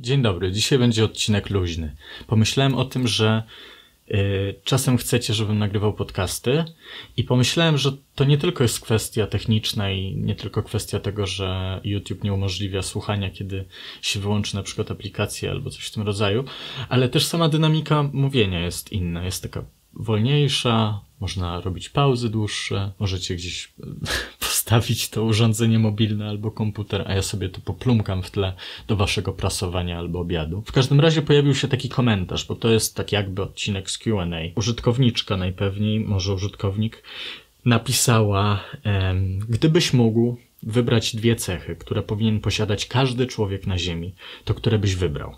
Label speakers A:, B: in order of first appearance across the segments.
A: Dzień dobry, dzisiaj będzie odcinek luźny. Pomyślałem o tym, że y, czasem chcecie, żebym nagrywał podcasty i pomyślałem, że to nie tylko jest kwestia techniczna i nie tylko kwestia tego, że YouTube nie umożliwia słuchania, kiedy się wyłączy na przykład aplikację albo coś w tym rodzaju, ale też sama dynamika mówienia jest inna, jest taka wolniejsza, można robić pauzy dłuższe, możecie gdzieś postawić to urządzenie mobilne albo komputer, a ja sobie to poplumkam w tle do waszego prasowania albo obiadu. W każdym razie pojawił się taki komentarz, bo to jest tak jakby odcinek z Q&A. Użytkowniczka najpewniej, może użytkownik, napisała, gdybyś mógł wybrać dwie cechy, które powinien posiadać każdy człowiek na Ziemi, to które byś wybrał?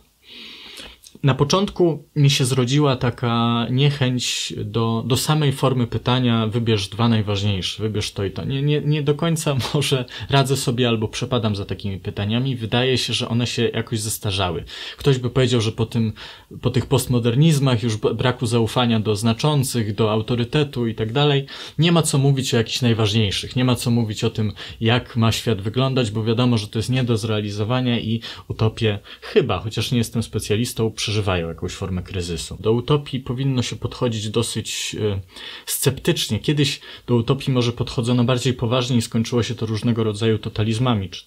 A: Na początku mi się zrodziła taka niechęć do, do samej formy pytania, wybierz dwa najważniejsze, wybierz to i to. Nie, nie, nie do końca może radzę sobie albo przepadam za takimi pytaniami. Wydaje się, że one się jakoś zestarzały. Ktoś by powiedział, że po tym, po tych postmodernizmach już braku zaufania do znaczących, do autorytetu i tak dalej, nie ma co mówić o jakichś najważniejszych. Nie ma co mówić o tym, jak ma świat wyglądać, bo wiadomo, że to jest nie do zrealizowania i utopie chyba, chociaż nie jestem specjalistą, przeżywają jakąś formę kryzysu. Do utopii powinno się podchodzić dosyć e, sceptycznie. Kiedyś do utopii może podchodzono bardziej poważnie i skończyło się to różnego rodzaju totalizmami, czy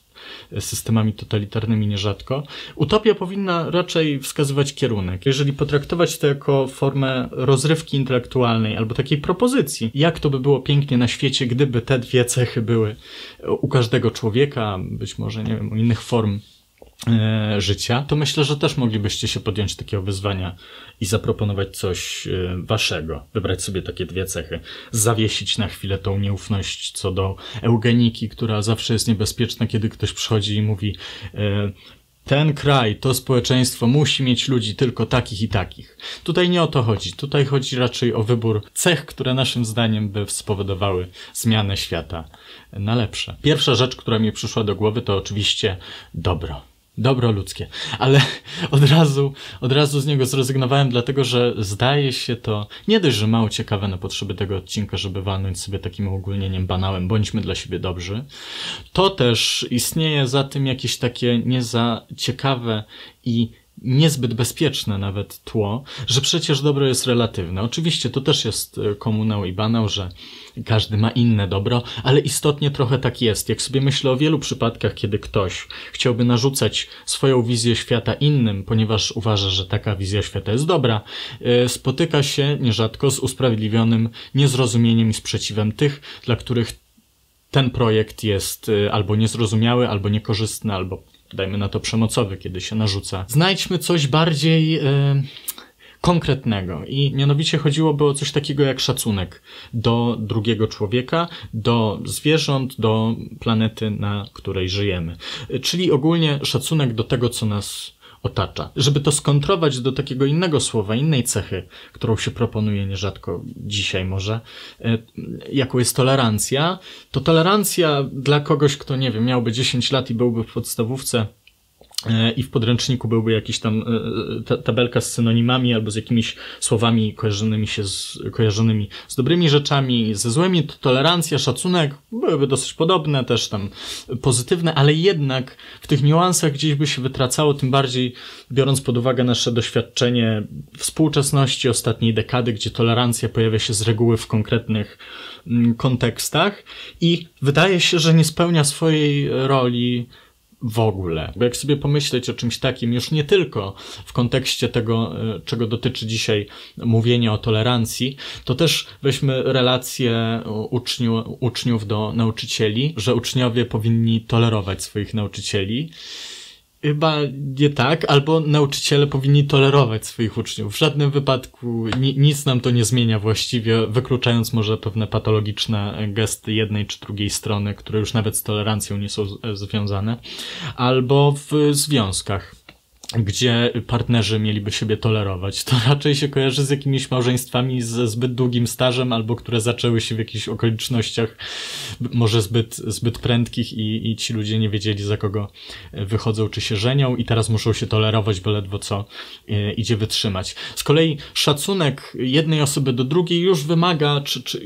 A: systemami totalitarnymi nierzadko. Utopia powinna raczej wskazywać kierunek. Jeżeli potraktować to jako formę rozrywki intelektualnej albo takiej propozycji, jak to by było pięknie na świecie, gdyby te dwie cechy były u każdego człowieka, być może, nie wiem, u innych form e, życia, to myślę, że też moglibyście się podjąć takiego wyzwania i zaproponować coś e, waszego. Wybrać sobie takie dwie cechy. Zawiesić na chwilę tą nieufność co do eugeniki, która zawsze jest niebezpieczna, kiedy ktoś przychodzi i mówi e, ten kraj, to społeczeństwo musi mieć ludzi tylko takich i takich. Tutaj nie o to chodzi. Tutaj chodzi raczej o wybór cech, które naszym zdaniem by spowodowały zmianę świata na lepsze. Pierwsza rzecz, która mi przyszła do głowy, to oczywiście dobro. Dobro ludzkie. Ale od razu, od razu z niego zrezygnowałem, dlatego że zdaje się to nie dość, że mało ciekawe na potrzeby tego odcinka, żeby walnąć sobie takim ogólnieniem banałem, bądźmy dla siebie dobrzy. To też istnieje za tym jakieś takie nie za ciekawe i niezbyt bezpieczne nawet tło, że przecież dobro jest relatywne. Oczywiście to też jest e, komunał i banał, że każdy ma inne dobro, ale istotnie trochę tak jest. Jak sobie myślę o wielu przypadkach, kiedy ktoś chciałby narzucać swoją wizję świata innym, ponieważ uważa, że taka wizja świata jest dobra, e, spotyka się nierzadko z usprawiedliwionym niezrozumieniem i sprzeciwem tych, dla których ten projekt jest e, albo niezrozumiały, albo niekorzystny, albo dajmy na to przemocowy, kiedy się narzuca. Znajdźmy coś bardziej e, konkretnego i mianowicie chodziłoby o coś takiego jak szacunek do drugiego człowieka, do zwierząt, do planety, na której żyjemy. E, czyli ogólnie szacunek do tego, co nas otacza. Żeby to skontrować do takiego innego słowa, innej cechy, którą się proponuje nierzadko dzisiaj może, e, jaką jest tolerancja, to tolerancja dla kogoś, kto nie wiem, miałby 10 lat i byłby w podstawówce, i w podręczniku byłby jakiś tam e, tabelka z synonimami albo z jakimiś słowami kojarzonymi się z, kojarzonymi z dobrymi rzeczami, ze złymi, to tolerancja, szacunek byłyby dosyć podobne, też tam pozytywne, ale jednak w tych niuansach gdzieś by się wytracało, tym bardziej biorąc pod uwagę nasze doświadczenie współczesności ostatniej dekady, gdzie tolerancja pojawia się z reguły w konkretnych mm, kontekstach i wydaje się, że nie spełnia swojej roli w ogóle. Bo jak sobie pomyśleć o czymś takim, już nie tylko w kontekście tego, e, czego dotyczy dzisiaj mówienie o tolerancji, to też weźmy relacje uczniu, uczniów do nauczycieli, że uczniowie powinni tolerować swoich nauczycieli. Chyba nie tak, albo nauczyciele powinni tolerować swoich uczniów. W żadnym wypadku ni nic nam to nie zmienia właściwie, wykluczając może pewne patologiczne gesty jednej czy drugiej strony, które już nawet z tolerancją nie są związane, albo w związkach gdzie partnerzy mieliby siebie tolerować. To raczej się kojarzy z jakimiś małżeństwami ze zbyt długim stażem, albo które zaczęły się w jakichś okolicznościach może zbyt, zbyt prędkich i, i ci ludzie nie wiedzieli za kogo wychodzą czy się żenią i teraz muszą się tolerować, bo ledwo co e, idzie wytrzymać. Z kolei szacunek jednej osoby do drugiej już wymaga, czy, czy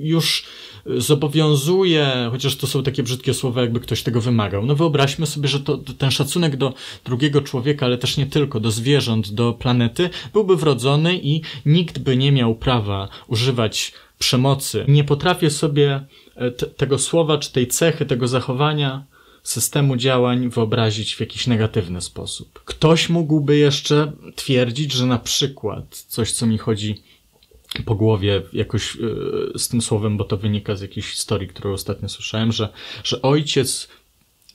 A: już zobowiązuje, chociaż to są takie brzydkie słowa, jakby ktoś tego wymagał. No wyobraźmy sobie, że to, ten szacunek do drugiego człowieka człowieka, ale też nie tylko, do zwierząt, do planety, byłby wrodzony i nikt by nie miał prawa używać przemocy. Nie potrafię sobie e, tego słowa, czy tej cechy, tego zachowania, systemu działań wyobrazić w jakiś negatywny sposób. Ktoś mógłby jeszcze twierdzić, że na przykład coś, co mi chodzi po głowie jakoś yy, z tym słowem, bo to wynika z jakiejś historii, którą ostatnio słyszałem, że, że ojciec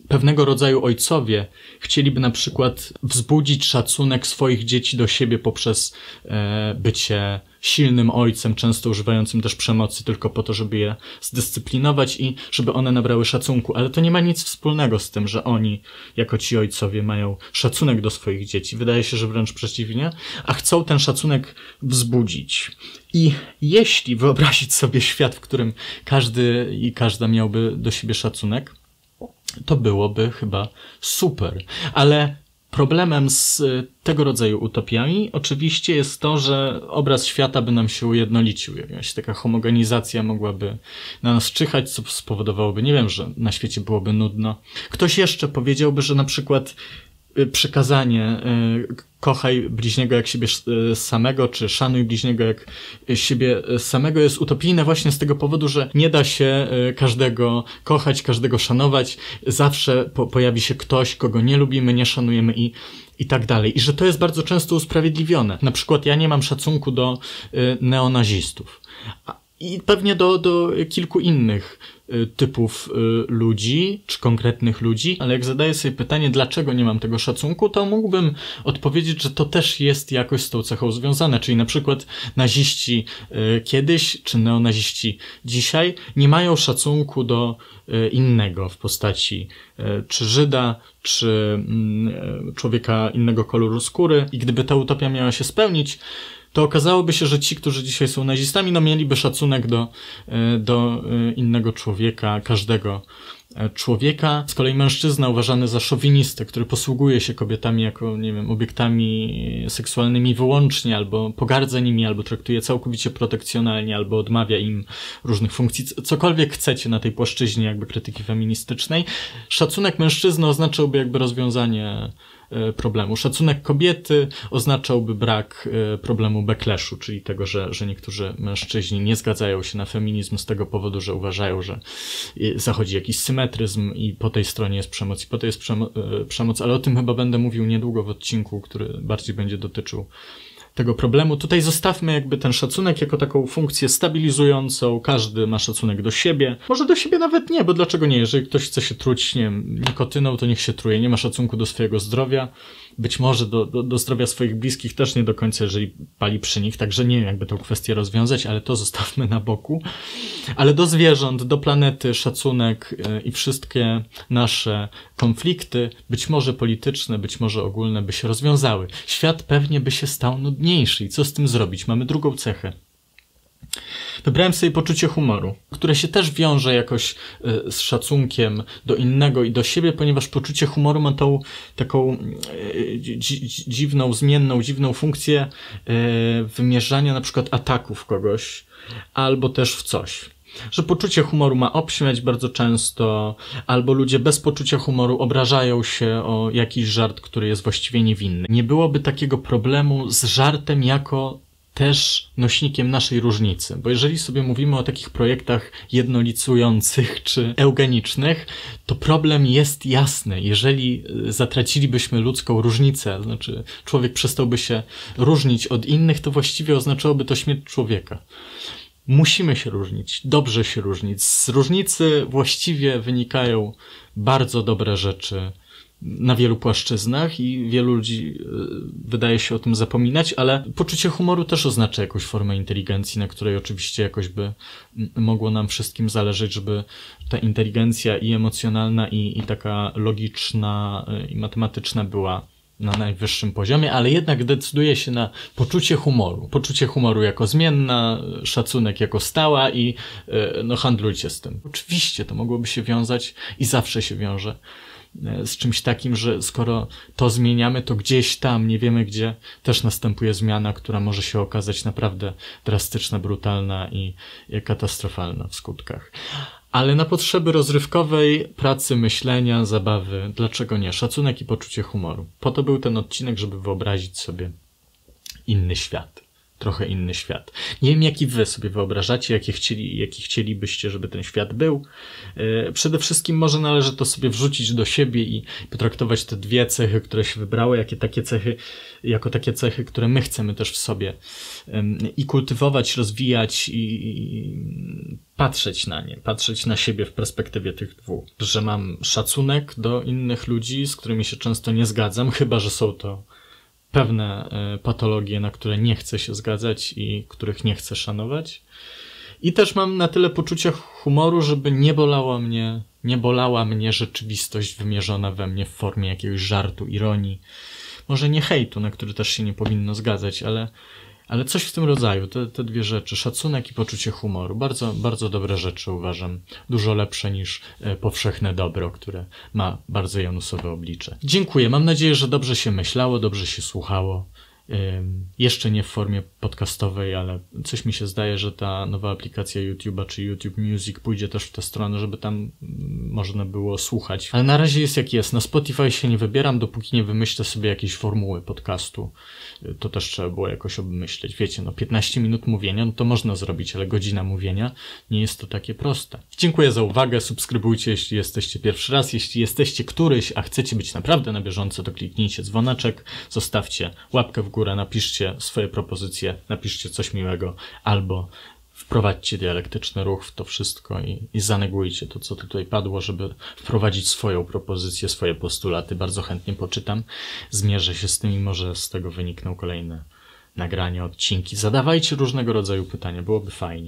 A: pewnego rodzaju ojcowie chcieliby na przykład wzbudzić szacunek swoich dzieci do siebie poprzez e, bycie silnym ojcem, często używającym też przemocy tylko po to, żeby je zdyscyplinować i żeby one nabrały szacunku. Ale to nie ma nic wspólnego z tym, że oni, jako ci ojcowie, mają szacunek do swoich dzieci. Wydaje się, że wręcz przeciwnie, a chcą ten szacunek wzbudzić. I jeśli wyobrazić sobie świat, w którym każdy i każda miałby do siebie szacunek, to byłoby chyba super. Ale problemem z tego rodzaju utopiami oczywiście jest to, że obraz świata by nam się ujednolicił. Jakaś taka homogenizacja mogłaby na nas czyhać, co spowodowałoby, nie wiem, że na świecie byłoby nudno. Ktoś jeszcze powiedziałby, że na przykład Y, przekazanie y, kochaj bliźniego jak siebie y, samego, czy szanuj bliźniego jak siebie samego jest utopijne właśnie z tego powodu, że nie da się każdego kochać, każdego szanować. Zawsze po pojawi się ktoś, kogo nie lubimy, nie szanujemy i i tak dalej. I że to jest bardzo często usprawiedliwione. Na przykład ja nie mam szacunku do neonazistów. I pewnie do, do kilku innych typów y, ludzi, czy konkretnych ludzi, ale jak zadaję sobie pytanie, dlaczego nie mam tego szacunku, to mógłbym odpowiedzieć, że to też jest jakoś z tą cechą związane, czyli na przykład naziści y, kiedyś, czy neonaziści dzisiaj nie mają szacunku do innego w postaci czy Żyda, czy mm, człowieka innego koloru skóry. I gdyby ta utopia miała się spełnić, to okazałoby się, że ci, którzy dzisiaj są nazistami, no mieliby szacunek do, e, do e, innego człowieka, każdego człowieka. Z kolei mężczyzna uważany za szowinistę, który posługuje się kobietami jako, nie wiem, obiektami seksualnymi wyłącznie, albo pogardza nimi, albo traktuje całkowicie protekcjonalnie, albo odmawia im różnych funkcji. Cokolwiek chcecie na tej płaszczyźnie jakby krytyki feministycznej. Szacunek mężczyzny oznaczałby jakby rozwiązanie E, problemu. Szacunek kobiety oznaczałby brak e, problemu backlashu, czyli tego, że, że niektórzy mężczyźni nie zgadzają się na feminizm z tego powodu, że uważają, że zachodzi jakiś symetryzm i po tej stronie jest przemoc i po tej jest e, przemoc, ale o tym chyba będę mówił niedługo w odcinku, który bardziej będzie dotyczył tego problemu. Tutaj zostawmy jakby ten szacunek jako taką funkcję stabilizującą. Każdy ma szacunek do siebie. Może do siebie nawet nie, bo dlaczego nie? Jeżeli ktoś chce się truć, nie nikotyną, to niech się truje. Nie ma szacunku do swojego zdrowia być może do, do, do zdrowia swoich bliskich też nie do końca, jeżeli pali przy nich, także nie wiem, jakby tę kwestię rozwiązać, ale to zostawmy na boku. Ale do zwierząt, do planety, szacunek e, i wszystkie nasze konflikty, być może polityczne, być może ogólne, by się rozwiązały. Świat pewnie by się stał nudniejszy i co z tym zrobić? Mamy drugą cechę. Wybrałem sobie poczucie humoru, które się też wiąże jakoś e, z szacunkiem do innego i do siebie, ponieważ poczucie humoru ma tą taką e, dziwną, zmienną, dziwną funkcję e, wymierzania na przykład ataków kogoś albo też w coś że poczucie humoru ma obśmiać bardzo często, albo ludzie bez poczucia humoru obrażają się o jakiś żart, który jest właściwie niewinny. Nie byłoby takiego problemu z żartem jako też nośnikiem naszej różnicy, bo jeżeli sobie mówimy o takich projektach jednolicujących czy eugenicznych, to problem jest jasny. Jeżeli y, zatracilibyśmy ludzką różnicę, znaczy człowiek przestałby się różnić od innych, to właściwie oznaczałoby to śmierć człowieka. Musimy się różnić, dobrze się różnić. Z różnicy właściwie wynikają bardzo dobre rzeczy, na wielu płaszczyznach i wielu ludzi e, wydaje się o tym zapominać, ale poczucie humoru też oznacza jakąś formę inteligencji, na której oczywiście jakoś by mogło nam wszystkim zależeć, żeby ta inteligencja i emocjonalna, i, i taka logiczna, e, i matematyczna była na najwyższym poziomie, ale jednak decyduje się na poczucie humoru. Poczucie humoru jako zmienna, szacunek jako stała i e, no handlujcie z tym. Oczywiście to mogłoby się wiązać i zawsze się wiąże E, z czymś takim, że skoro to zmieniamy, to gdzieś tam, nie wiemy gdzie, też następuje zmiana, która może się okazać naprawdę drastyczna, brutalna i katastrofalna w skutkach. Ale na potrzeby rozrywkowej, pracy, myślenia, zabawy, dlaczego nie? Szacunek i poczucie humoru. Po to był ten odcinek, żeby wyobrazić sobie inny świat trochę inny świat. Nie wiem, jaki wy sobie wyobrażacie, jakie chcieli, jaki chcielibyście, żeby ten świat był. E, przede wszystkim może należy to sobie wrzucić do siebie i potraktować te dwie cechy, które się wybrały, jakie takie cechy, jako takie cechy, które my chcemy też w sobie i kultywować, rozwijać i patrzeć na nie, patrzeć na siebie w perspektywie tych dwóch. Że mam szacunek do innych ludzi, z którymi się często nie zgadzam, chyba że są to pewne e, patologie, na które nie chcę się zgadzać i których nie chcę szanować. I też mam na tyle poczucia humoru, żeby nie bolała mnie, nie bolała mnie rzeczywistość wymierzona we mnie w formie jakiegoś żartu, ironii. Może nie hejtu, na który też się nie powinno zgadzać, ale ale coś w tym rodzaju, te, te dwie rzeczy, szacunek i poczucie humoru. Bardzo, bardzo dobre rzeczy uważam. Dużo lepsze niż e, powszechne dobro, które ma bardzo janusowe oblicze. Dziękuję. Mam nadzieję, że dobrze się myślało, dobrze się słuchało. Jeszcze nie w formie podcastowej, ale coś mi się zdaje, że ta nowa aplikacja YouTube'a czy YouTube Music pójdzie też w tę stronę, żeby tam mm, można było słuchać. Ale na razie jest jak jest. Na Spotify się nie wybieram, dopóki nie wymyślę sobie jakiejś formuły podcastu. To też trzeba było jakoś obmyśleć. Wiecie, no 15 minut mówienia, no to można zrobić, ale godzina mówienia nie jest to takie proste. Dziękuję za uwagę. Subskrybujcie, jeśli jesteście pierwszy raz. Jeśli jesteście któryś, a chcecie być naprawdę na bieżąco, to kliknijcie dzwoneczek, zostawcie łapkę w górę górę, napiszcie swoje propozycje, napiszcie coś miłego, albo wprowadźcie dialektyczny ruch w to wszystko i, i zanegujcie to, co tutaj padło, żeby wprowadzić swoją propozycję, swoje postulaty. Bardzo chętnie poczytam, zmierzę się z tym i może z tego wynikną kolejne nagrania, odcinki. Zadawajcie różnego rodzaju pytania, byłoby fajnie.